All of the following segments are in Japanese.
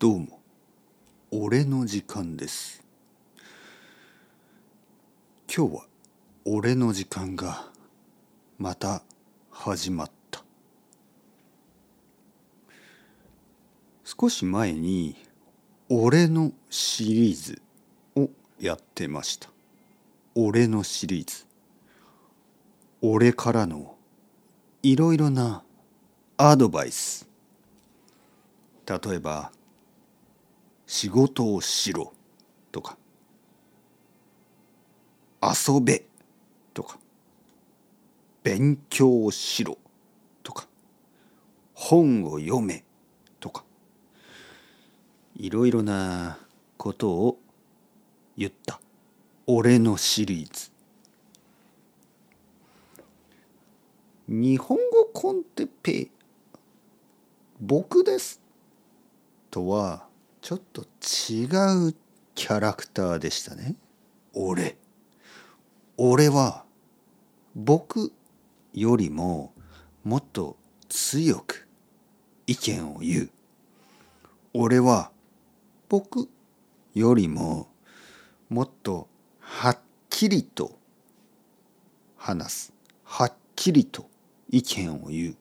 どうも。俺の時間です。今日は俺の時間がまた始まった。少し前に俺のシリーズをやってました。俺のシリーズ。俺からのいろいろなアドバイス。例えば仕事をしろ。とか。遊べ。とか。勉強をしろ。とか。本を読め。とか。いろいろなことを言った。俺のシリーズ。日本語コンテペ僕です。とはちょっと違うキャラクターでしたね。俺。俺は僕よりももっと強く意見を言う。俺は僕よりももっとはっきりと話す。はっきりと意見を言う。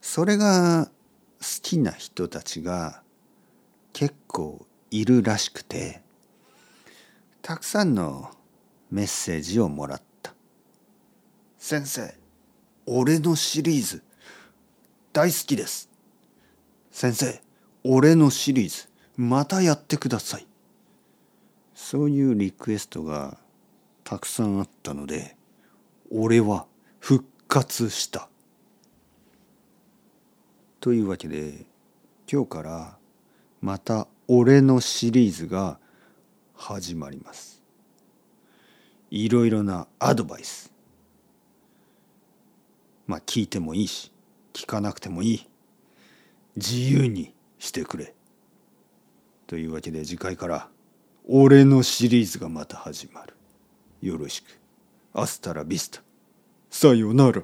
それが好きな人たちが結構いるらしくてたくさんのメッセージをもらった。先生俺のシリーズ大好きです。先生俺のシリーズまたやってください。そういうリクエストがたくさんあったので俺は復活した。というわけで今日からまた俺のシリーズが始まります。いろいろなアドバイス。まあ聞いてもいいし聞かなくてもいい。自由にしてくれ。というわけで次回から俺のシリーズがまた始まる。よろしく。アスタラビスタ。さようなら。